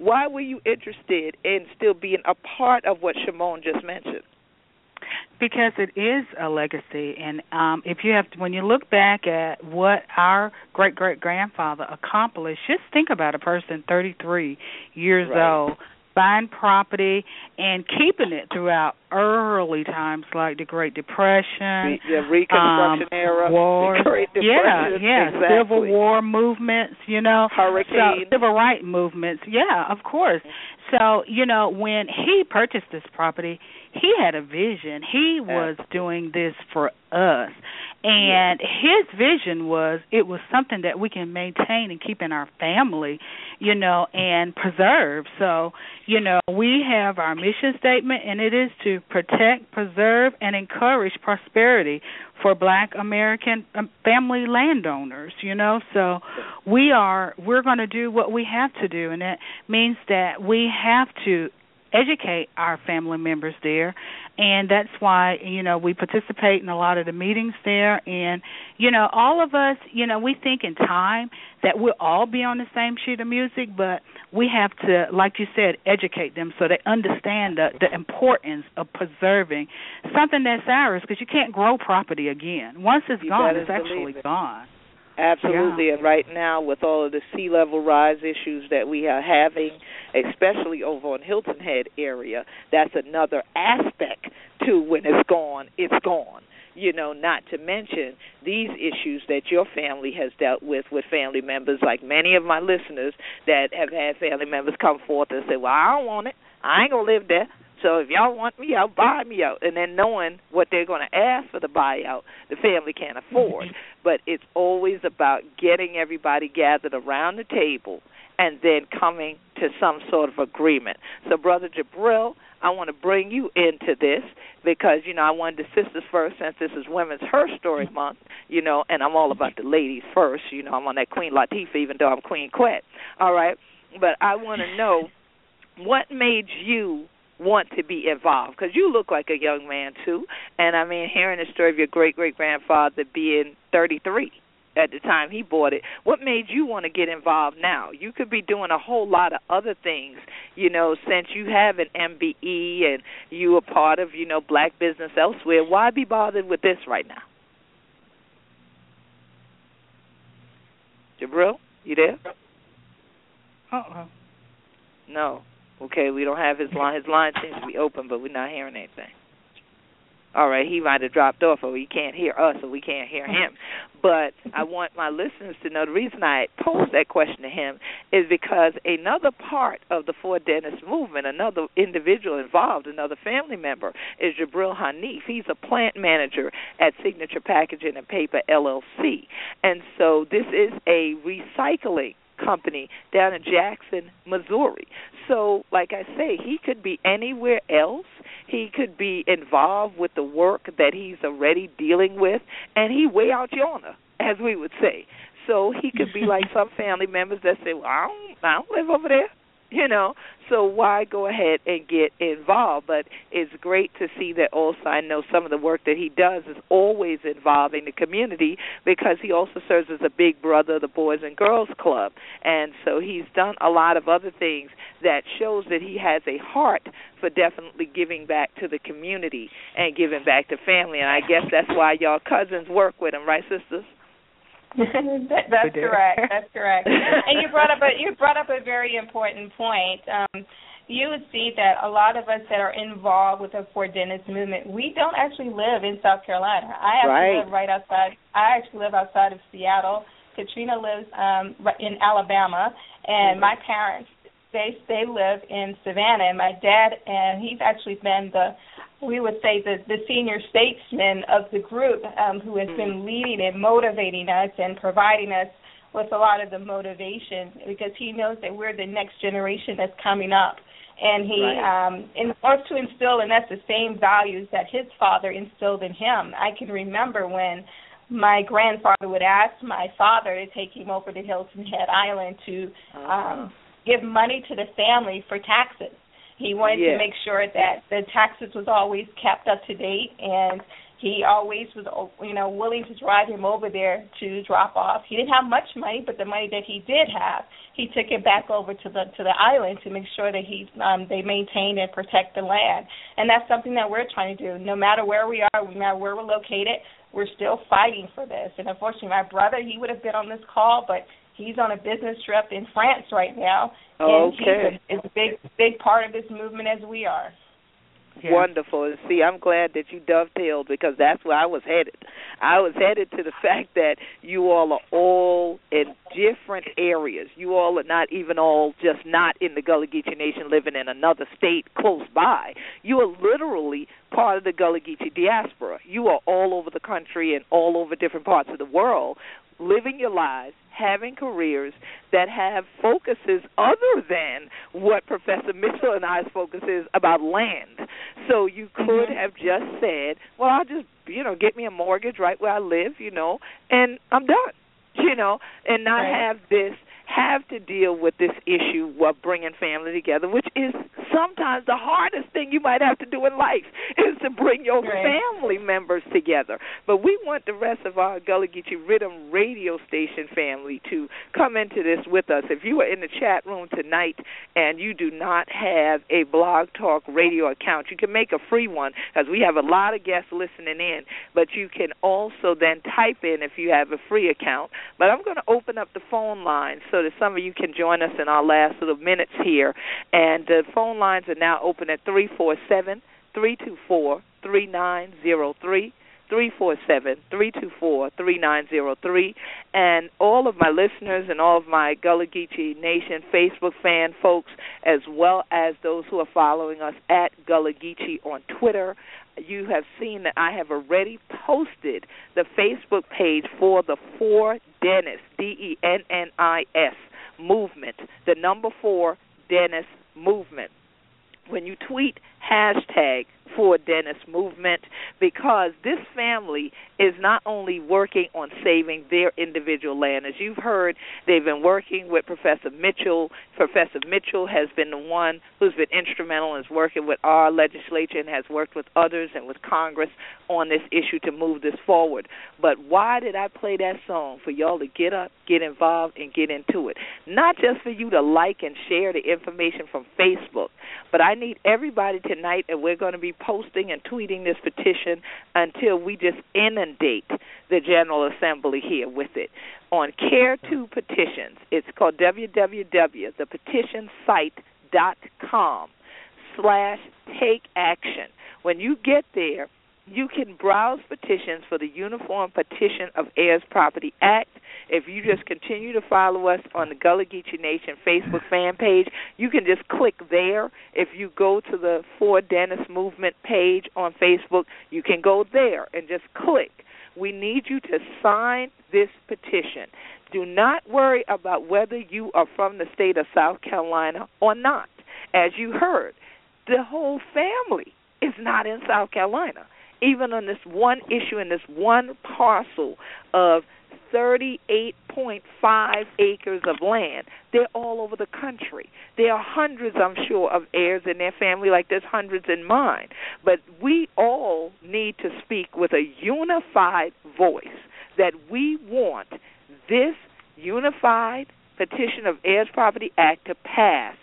Why were you interested in still being a part of what Shimon just mentioned? because it is a legacy and um if you have to, when you look back at what our great great grandfather accomplished just think about a person 33 years right. old buying property and keeping it throughout early times like the Great Depression, the Reconstruction um, era, war, yeah, yeah, exactly. Civil War movements, you know, hurricane, so, civil rights movements, yeah, of course. So you know when he purchased this property, he had a vision. He was doing this for us. And his vision was it was something that we can maintain and keep in our family, you know, and preserve. So, you know, we have our mission statement and it is to protect, preserve and encourage prosperity for black American um, family landowners, you know. So we are we're going to do what we have to do and that means that we have to educate our family members there and that's why you know we participate in a lot of the meetings there. And you know all of us you know we think in time that we'll all be on the same sheet of music but we have to like you said educate them so they understand the the importance of preserving something that's ours because you can't grow property again. Once it's you gone it's actually it. gone Absolutely, yeah. and right now with all of the sea level rise issues that we are having, especially over on Hilton Head area, that's another aspect to when it's gone, it's gone. you know, not to mention these issues that your family has dealt with with family members, like many of my listeners that have had family members come forth and say, Well, I don't want it. I ain't gonna live there. So if y'all want me out, buy me out. And then knowing what they're going to ask for the buyout, the family can't afford. but it's always about getting everybody gathered around the table and then coming to some sort of agreement. So, Brother Jabril, I want to bring you into this because, you know, I wanted the sisters first since this is Women's Her Story Month, you know, and I'm all about the ladies first. You know, I'm on that Queen Latifah even though I'm Queen Quet. All right? But I want to know what made you want to be involved because you look like a young man too. And i mean hearing the story of your great great grandfather being thirty three at the time he bought it what made you want to get involved now? You could be doing a whole lot of other things you know since you have an mbe and you are part of you know black business elsewhere. Why be bothered with this right now? Jabril you there? Uh-uh. no Okay, we don't have his line. His line seems to be open, but we're not hearing anything. All right, he might have dropped off, or he can't hear us, or we can't hear him. But I want my listeners to know the reason I posed that question to him is because another part of the Four Dennis movement, another individual involved, another family member, is Jabril Hanif. He's a plant manager at Signature Packaging and Paper LLC, and so this is a recycling company down in Jackson, Missouri. So, like I say, he could be anywhere else. He could be involved with the work that he's already dealing with, and he way out yonder, as we would say. So he could be like some family members that say, "Well, I don't, I don't live over there." you know so why go ahead and get involved? But it's great to see that also i know some of the work that he does is always involving the community because he also serves as a big brother of the boys and girls club. And so he's done a lot of other things that shows that he has a heart for definitely giving back to the community and giving back to family. And i guess that's why y'all cousins work with him right sisters that, that's correct. That's correct. and you brought up a you brought up a very important point. Um, you would see that a lot of us that are involved with the Four Dennis movement, we don't actually live in South Carolina. I actually right. live right outside. I actually live outside of Seattle. Katrina lives um in Alabama, and mm-hmm. my parents they they live in Savannah. And my dad and he's actually been the we would say the the senior statesman of the group um, who has been mm-hmm. leading and motivating us and providing us with a lot of the motivation because he knows that we're the next generation that's coming up and he right. um in order to instill in us the same values that his father instilled in him i can remember when my grandfather would ask my father to take him over to hilton head island to uh-huh. um give money to the family for taxes he wanted yeah. to make sure that the taxes was always kept up to date, and he always was, you know, willing to drive him over there to drop off. He didn't have much money, but the money that he did have, he took it back over to the to the island to make sure that he um, they maintain and protect the land. And that's something that we're trying to do. No matter where we are, no matter where we're located, we're still fighting for this. And unfortunately, my brother, he would have been on this call, but he's on a business trip in France right now, and okay. he's a, a big big part of this movement as we are. Yeah. Wonderful. And see, I'm glad that you dovetailed because that's where I was headed. I was headed to the fact that you all are all in different areas. You all are not even all just not in the Gullah Geechee Nation living in another state close by. You are literally part of the Gullah Geechee diaspora. You are all over the country and all over different parts of the world living your lives, having careers that have focuses other than what Professor Mitchell and I's focus is about land. So you could mm-hmm. have just said, Well, I'll just you know, get me a mortgage right where I live, you know, and I'm done. You know, and not right. have this have to deal with this issue of bringing family together, which is sometimes the hardest thing you might have to do in life is to bring your right. family members together. But we want the rest of our Gullah Geechee Riddim radio station family to come into this with us. If you are in the chat room tonight and you do not have a Blog Talk radio account, you can make a free one because we have a lot of guests listening in. But you can also then type in if you have a free account. But I'm going to open up the phone line so that some of you can join us in our last little minutes here. And the phone lines are now open at three four seven three two four three nine zero three. three four seven three two four three nine zero three. And all of my listeners and all of my Gullah Geechee Nation Facebook fan folks, as well as those who are following us at Gullah Geechee on Twitter, you have seen that I have already posted the Facebook page for the Four Dennis D E N N I S movement, the number four Dennis movement. When you tweet hashtag for Dennis movement because this family is not only working on saving their individual land. As you've heard, they've been working with Professor Mitchell. Professor Mitchell has been the one who's been instrumental in working with our legislature and has worked with others and with Congress on this issue to move this forward. But why did I play that song? For y'all to get up, get involved, and get into it. Not just for you to like and share the information from Facebook, but I need everybody tonight, and we're going to be posting and tweeting this petition until we just inundate the General Assembly here with it. On Care to Petitions, it's called www.thepetitionsite.com slash take action. When you get there, you can browse petitions for the Uniform Partition of Heirs Property Act. If you just continue to follow us on the Gullah Geechee Nation Facebook fan page, you can just click there. If you go to the For Dennis Movement page on Facebook, you can go there and just click. We need you to sign this petition. Do not worry about whether you are from the state of South Carolina or not. As you heard, the whole family is not in South Carolina even on this one issue in this one parcel of 38.5 acres of land. They're all over the country. There are hundreds, I'm sure, of heirs in their family, like there's hundreds in mine. But we all need to speak with a unified voice that we want this unified petition of heirs property act to pass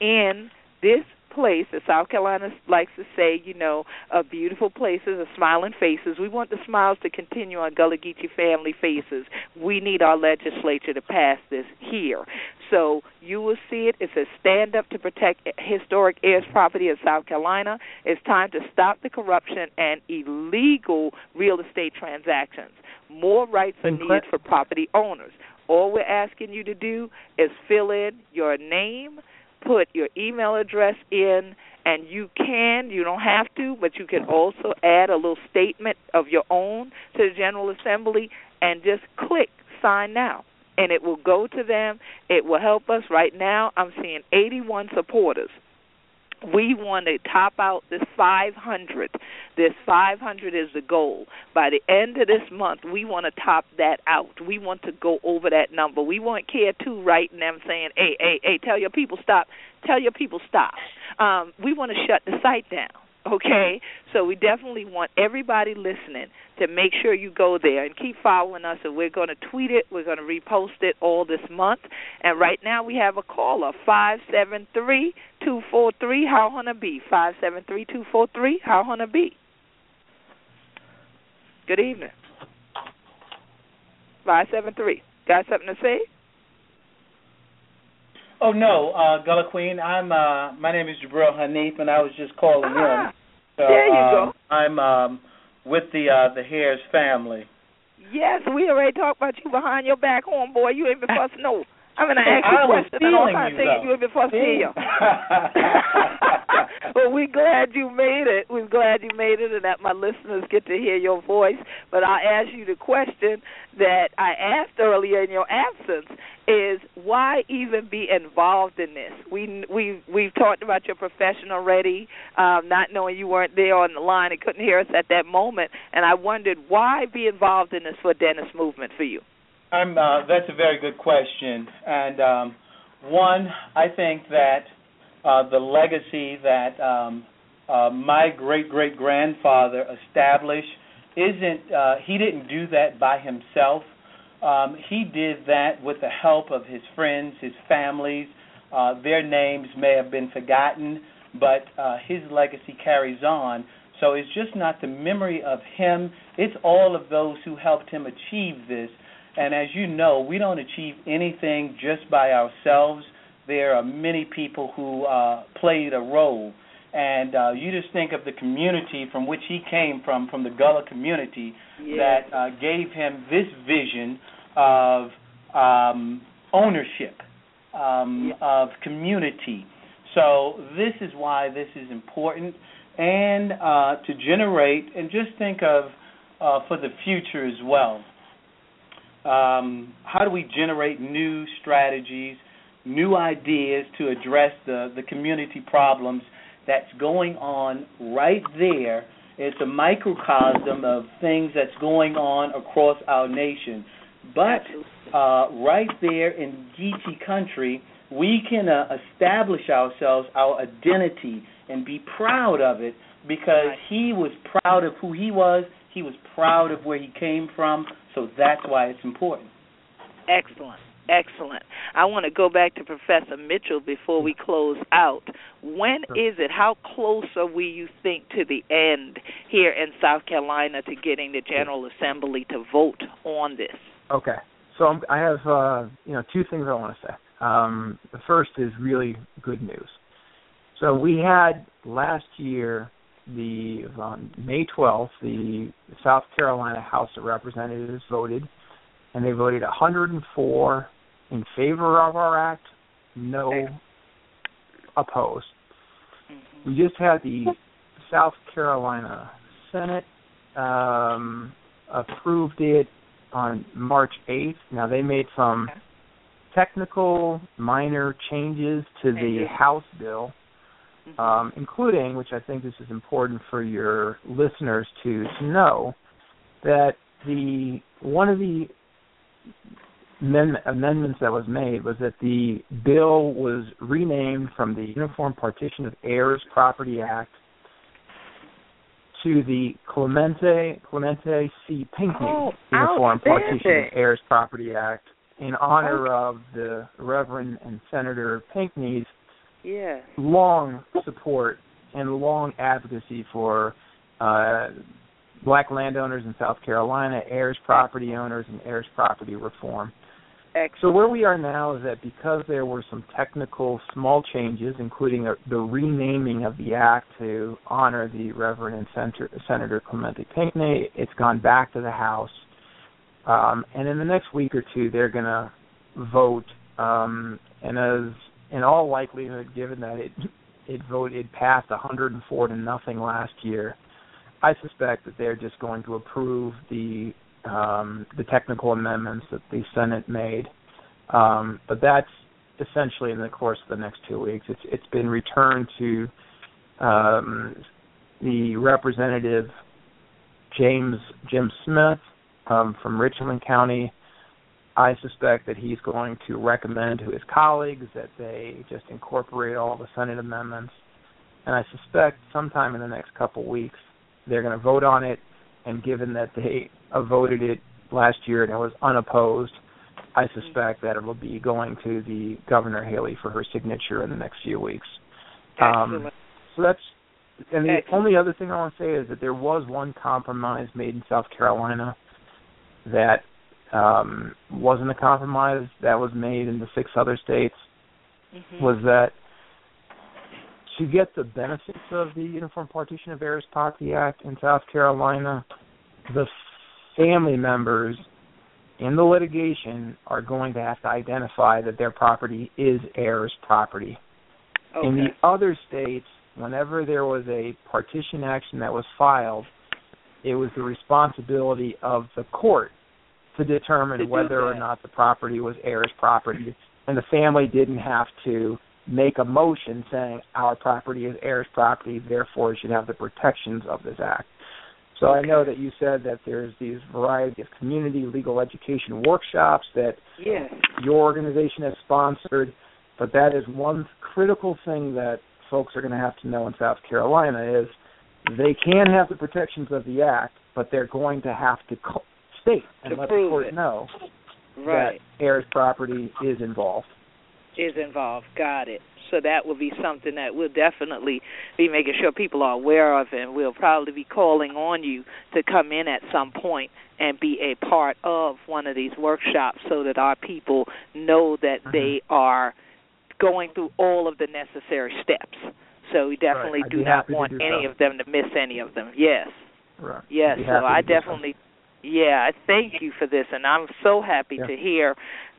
in this place, as South Carolina likes to say, you know, uh, beautiful places, of smiling faces. We want the smiles to continue on Gullah Geechee family faces. We need our legislature to pass this here. So you will see it. It says stand up to protect historic heirs property in South Carolina. It's time to stop the corruption and illegal real estate transactions. More rights are needed for property owners. All we're asking you to do is fill in your name, put your email address in and you can you don't have to but you can also add a little statement of your own to the general assembly and just click sign now. And it will go to them. It will help us. Right now i'm seeing 81 supporters we want to top out this 500. This 500 is the goal. By the end of this month, we want to top that out. We want to go over that number. We want Care 2 writing them saying, hey, hey, hey, tell your people stop. Tell your people stop. Um, we want to shut the site down. Okay, so we definitely want everybody listening to make sure you go there and keep following us. And we're going to tweet it, we're going to repost it all this month. And right now we have a caller five seven three two four three. How wanna be five seven three two four three. How wanna be? Good evening. Five seven three. Got something to say? Oh no, uh, Gullah Queen. I'm. Uh, my name is Jabril Hanif, and I was just calling ah, in. So, there you um, go. I'm um, with the uh, the Hares family. Yes, we already talked about you behind your back, homeboy. You ain't been fussing no. I'm gonna ask you I a was question and all feeling you, though. you ain't been fussing See? here. well, we're glad you made it. We're glad you made it, and that my listeners get to hear your voice. But I ask you the question that I asked earlier in your absence: is why even be involved in this? We we we've talked about your profession already, um, not knowing you weren't there on the line and couldn't hear us at that moment, and I wondered why be involved in this for Dennis movement for you. I'm. Uh, that's a very good question, and um, one, I think that uh, the legacy that um, uh, my great great grandfather established isn't. Uh, he didn't do that by himself. Um, he did that with the help of his friends, his families. Uh, their names may have been forgotten, but uh, his legacy carries on. So it's just not the memory of him, it's all of those who helped him achieve this. And as you know, we don't achieve anything just by ourselves. There are many people who uh, played a role. and uh, you just think of the community from which he came from, from the Gullah community, Yes. that uh, gave him this vision of um, ownership, um, of community. So this is why this is important, and uh, to generate and just think of uh, for the future as well. Um, how do we generate new strategies, new ideas to address the, the community problems that's going on right there? It's a microcosm of things that's going on across our nation. But uh, right there in Geechee country, we can uh, establish ourselves, our identity, and be proud of it because he was proud of who he was. He was proud of where he came from. So that's why it's important. Excellent. Excellent. I want to go back to Professor Mitchell before we close out. When is it? How close are we, you think, to the end here in South Carolina to getting the General Assembly to vote on this? Okay. So I'm, I have uh, you know two things I want to say. Um, the first is really good news. So we had last year the on May 12th the South Carolina House of Representatives voted, and they voted 104 in favor of our act, no opposed. We just had the South Carolina Senate um, approved it on March 8th. Now they made some technical minor changes to the. House bill, Mhm. um, including, which I think this is important for your listeners to, to know, that the one of the amendment, amendments that was made was that the bill was renamed from the Uniform Partition of Heirs Property Act to the Clementa Clementa C. Pinckney Oh, Uniform Partition of Heirs Property Act in honor of the Reverend and Senator Pinckney's Yeah. long support and long advocacy for uh, black landowners in South Carolina, heirs property owners, and heirs property reform. So where we are now is that because there were some technical small changes, including a, the renaming of the act to honor the Reverend and Senator, Senator Clementa Pinckney, it's gone back to the House, um, and in the next week or two, they're going to vote. Um, and as in all likelihood, given that it it voted passed 104 to nothing last year, I suspect that they're just going to approve the um, the technical amendments that the Senate made. Um, but that's essentially in the course of the next two weeks. It's it's been returned to um, the representative James Jim Smith um, from Richland County. I suspect that he's going to recommend to his colleagues that they just incorporate all the Senate amendments. And I suspect sometime in the next couple weeks they're going to vote on it. And given that they voted it last year and it was unopposed, I suspect that it will be going to the Governor Haley for her signature in the next few weeks. Um, so that's and the Excellent. only other thing I want to say is that there was one compromise made in South Carolina that um, wasn't a compromise that was made in the six other states Mhm. was that to get the benefits of the Uniform Partition of Heirs Property Act in South Carolina, the family members in the litigation are going to have to identify that their property is heirs property. okay. In the other states, whenever there was a partition action that was filed, it was the responsibility of the court to determine whether or not the property was heirs property, and the family didn't have to make a motion saying our property is heirs property, therefore it should have the protections of this act. So I know that you said that there's these variety of community legal education workshops that yes. your organization has sponsored, but that is one critical thing that folks are going to have to know in South Carolina is they can have the protections of the act, but they're going to have to co- state and To let the court it. know Right. that heirs property is involved. is involved. Got it. So that will be something that we'll definitely be making sure people are aware of, and we'll probably be calling on you to come in at some point and be a part of one of these workshops so that our people know that Mhm. they are going through all of the necessary steps So we definitely right. do not want any so. of them to miss any of them. Yes. Right. Yes. So I definitely. So. Yeah, I thank you for this, and I'm so happy yeah. to hear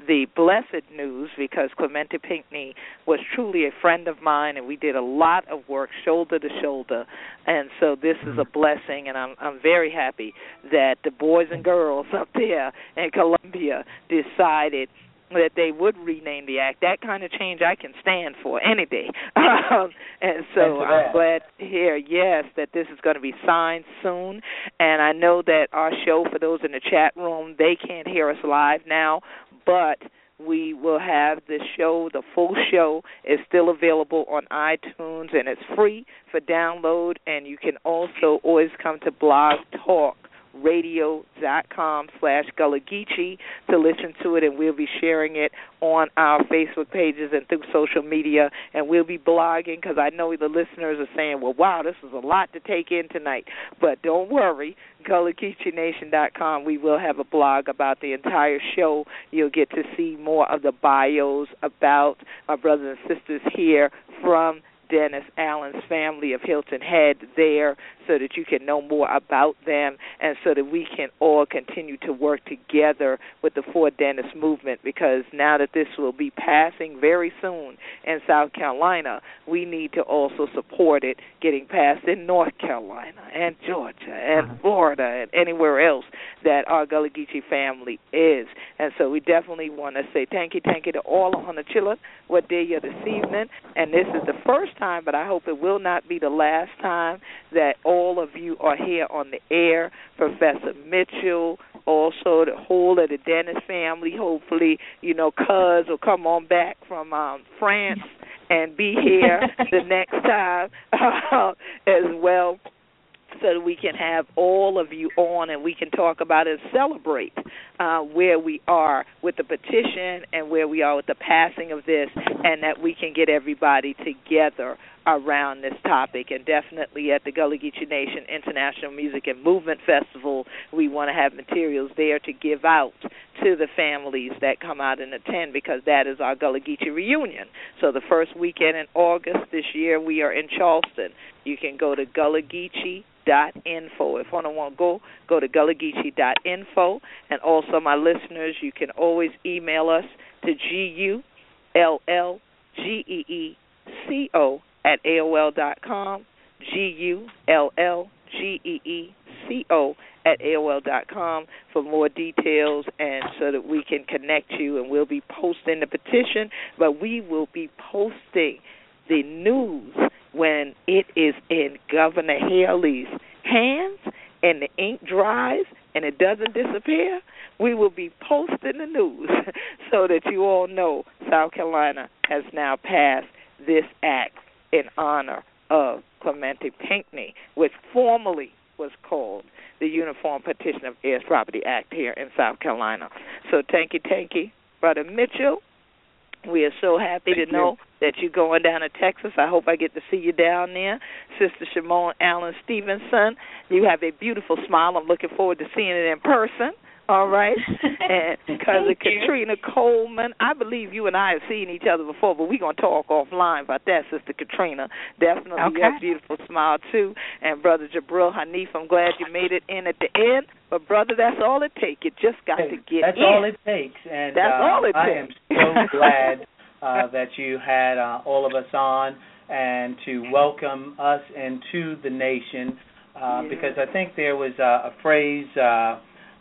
the blessed news because Clementa Pinckney was truly a friend of mine, and we did a lot of work shoulder to shoulder. And so this mm-hmm. is a blessing, and I'm I'm very happy that the boys and girls up there in Columbia decided that they would rename the act. That kind of change I can stand for any day. Um, and so I'm glad to hear, yes, that this is going to be signed soon. And I know that our show, for those in the chat room, they can't hear us live now, but we will have the show, the full show is still available on iTunes and it's free for download. And you can also always come to Blog Talk radio.com slash Gullah Geechee to listen to it, and we'll be sharing it on our Facebook pages and through social media, and we'll be blogging because I know the listeners are saying, well, wow, this is a lot to take in tonight. But don't worry, GullahGeecheeNation.com, we will have a blog about the entire show. You'll get to see more of the bios about my brothers and sisters here from Dennis Allen's family of Hilton Head there so that you can know more about them and so that we can all continue to work together with the Four Dennis movement because now that this will be passing very soon in South Carolina, we need to also support it getting passed in North Carolina and Georgia and uh-huh. Florida and anywhere else that our Gullah Geechee family is. And so we definitely want to say thank you, thank you to all on the children what day you this evening. And this is the first time, but I hope it will not be the last time that all of you are here on the air. Professor Mitchell, also the whole of the Dennis family. Hopefully, you know, Cuz will come on back from um, France and be here the next time uh, as well so we can have all of you on and we can talk about and celebrate uh, where we are with the petition and where we are with the passing of this, and that we can get everybody together around this topic. And definitely at the Gullah Geechee Nation International Music and Movement Festival, we want to have materials there to give out to the families that come out and attend because that is our Gullah Geechee reunion. So the first weekend in August this year, we are in Charleston. You can go to Gullah Geechee dot info. If one want to go, go to dot info. And also, my listeners, you can always email us to g u l l g e e c o at aol dot com. G U L L G E E C O at AOL dot com for more details and so that we can connect you and we'll be posting the petition, but we will be posting the news when it is in Governor Haley's hands and the ink dries and it doesn't disappear, we will be posting the news so that you all know South Carolina has now passed this act in honor of Clementa Pinckney, which formerly was called the Uniform Partition of Heirs Property Act here in South Carolina. So thank you, thank you, Brother Mitchell. We are so happy Thank to know that you're going down to Texas. I hope I get to see you down there. Sister Shimon Allen Stevenson, you have a beautiful smile. I'm looking forward to seeing it in person. All right. And cousin Katrina Coleman, I believe you and I have seen each other before, but we're going to talk offline about that, Sister Katrina. Definitely okay. a beautiful smile, too. And Brother Jabril Hanif, I'm glad you made it in at the end. But, brother, that's all it takes. You just got hey, to get that's in. all it takes. And That's uh, all it I am so glad uh, that you had uh, all of us on and to welcome us into the nation uh, Yeah. because I think there was uh, a phrase,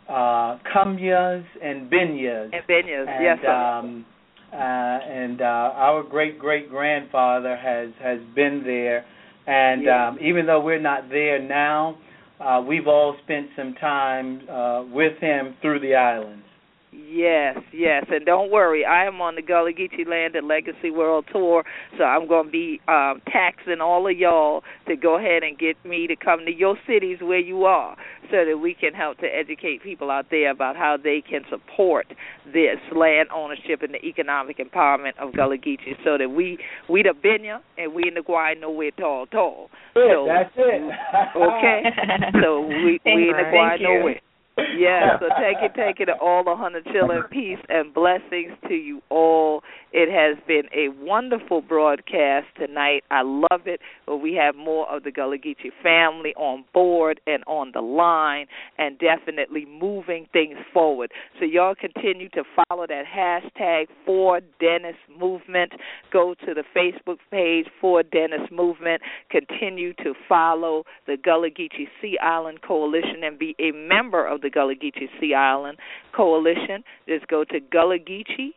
uh, Kumyas and Binyas. And Benyas, and, yes, sir. Um, uh, and uh, our great great grandfather has has been there, and Yeah. um, even though we're not there now, uh, we've all spent some time uh, with him through the islands. Yes, yes, and don't worry, I am on the Gullah Geechee Land and Legacy World Tour, so I'm going to be um, taxing all of y'all to go ahead and get me to come to your cities where you are, so that we can help to educate people out there about how they can support this land ownership and the economic empowerment of Gullah Geechee, so that we we the Benya and we in the Guay know we're tall, tall. So, That's it. okay, so we we in the you. Guay Thank know you. where. Yeah, so take it, take it to all the hundred children. Peace and blessings to you all. It has been a wonderful broadcast tonight. I love it. But we have more of the Gullah Geechee family on board and on the line, and definitely moving things forward. So y'all continue to follow that hashtag Four Dennis Movement. Go to the Facebook page Four Dennis Movement. Continue to follow the Gullah Geechee Sea Island Coalition and be a member of the Gullah Geechee Sea Island Coalition. Just go to gullahgeechee.net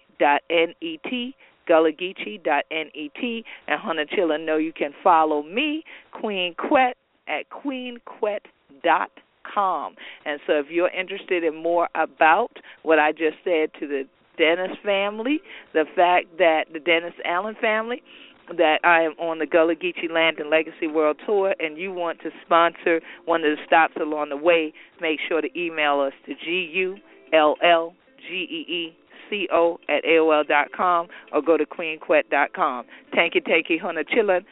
gullahgeechee.net and Hunter Chilla know you can follow me, Queen Quet, at queenquet.com. And so if you're interested in more about what I just said to the Dennis family, the fact that the Dennis Allen family, that I am on the Gullah Geechee Land and Legacy World Tour and you want to sponsor one of the stops along the way, make sure to email us to G U L L G E E C O at AOL dot com or go to queenquet dot com. Thank you, thank you, Hunter Chillin.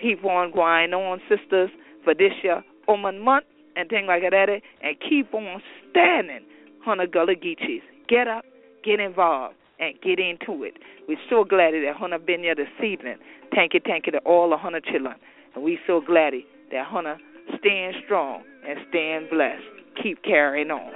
Keep on going on, sisters, for this year, Oman month and things like that, and keep on standing, Hunter Gullah Geechees. Get up, get involved and get into it. We're so glad that Hunter been here this evening. Thank you, thank you to all the Hunter children. And we so glad that Hunter stand strong and stand blessed. Keep carrying on.